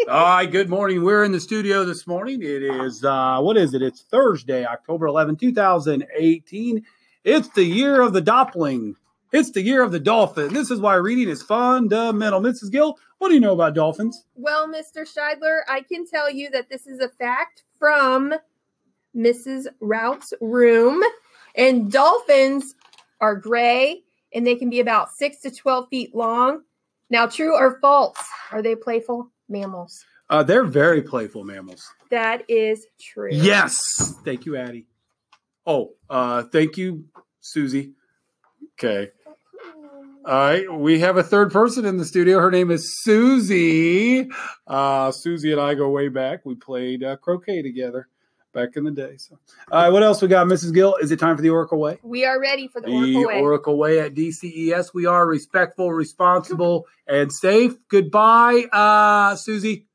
All right, good morning. We're in the studio this morning. It is, uh, what is it? It's Thursday, October 11, 2018. It's the year of the Doppling. It's the year of the dolphin. This is why reading is fundamental. Mrs. Gill, what do you know about dolphins? Well, Mr. Scheidler, I can tell you that this is a fact from Mrs. Rout's room. And dolphins are gray and they can be about six to 12 feet long. Now, true or false? Are they playful mammals? Uh, they're very playful mammals. That is true. Yes. Thank you, Addie. Oh, uh, thank you, Susie. Okay. All right, we have a third person in the studio. Her name is Susie. Uh, Susie and I go way back. We played uh, croquet together back in the day. So, all right, what else we got, Mrs. Gill? Is it time for the Oracle Way? We are ready for the, The Oracle Way. Oracle Way at DCES. We are respectful, responsible, and safe. Goodbye, uh, Susie.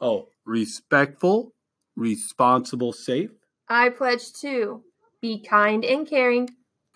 Oh, respectful, responsible, safe. I pledge to be kind and caring,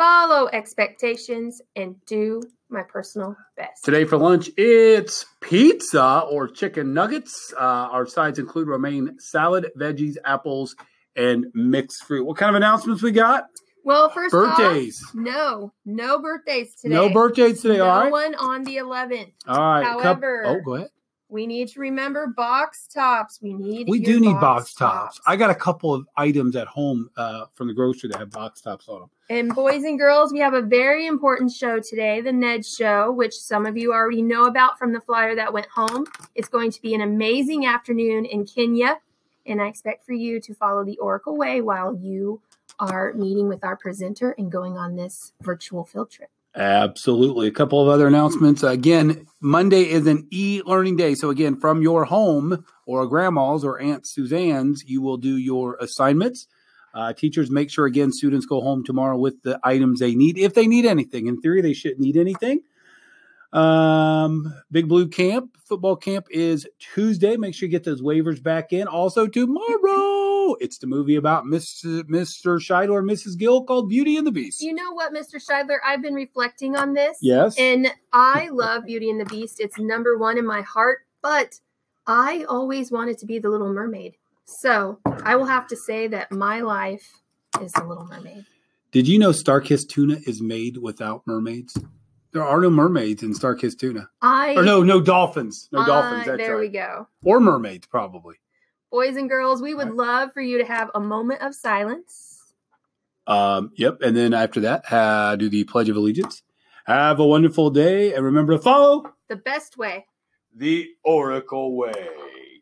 follow expectations, and do my personal best. Today for lunch, it's pizza or chicken nuggets. Uh, our sides include romaine salad, veggies, apples, and mixed fruit. What kind of announcements we got? Well, first Birthdays. off, no, no birthdays today. No birthdays today. no all right. one on the 11th. All right. Cup- However, oh, go ahead. We need to remember box tops. We need. We do need box tops. I got a couple of items at home uh, from the grocery that have box tops on them. And boys and girls, we have a very important show today, the Ned Show, which some of you already know about from the flyer that went home. It's going to be an amazing afternoon in Kenya, and I expect for you to follow the Oracle Way while you are meeting with our presenter and going on this virtual field trip. Absolutely. A couple of other announcements. Again, Monday is an e learning day. So, again, from your home or grandma's or Aunt Suzanne's, you will do your assignments. Uh, teachers make sure, again, students go home tomorrow with the items they need, if they need anything. In theory, they shouldn't need anything. Um, Big Blue Camp, football camp is Tuesday. Make sure you get those waivers back in. Also, tomorrow, it's the movie about Mr. Mr. Scheidler and Mrs. Gill called Beauty and the Beast. You know what, Mr. Scheidler? I've been reflecting on this. Yes. And I love Beauty and the Beast. It's number one in my heart, but I always wanted to be the Little Mermaid. So I will have to say that my life is the Little Mermaid. Did you know Starkist tuna is made without mermaids? There are no mermaids in Starkist tuna. I Or no, no dolphins. No I- dolphins. That's there right. we go. Or mermaids, probably. Boys and girls, we would Right. love for you to have a moment of silence. Um, yep. And then after that, uh, do the Pledge of Allegiance. Have a wonderful day. And remember to follow The best way. the Oracle Way.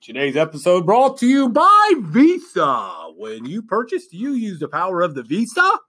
Today's episode brought to you by Visa. When you purchase, do you use the power of the Visa?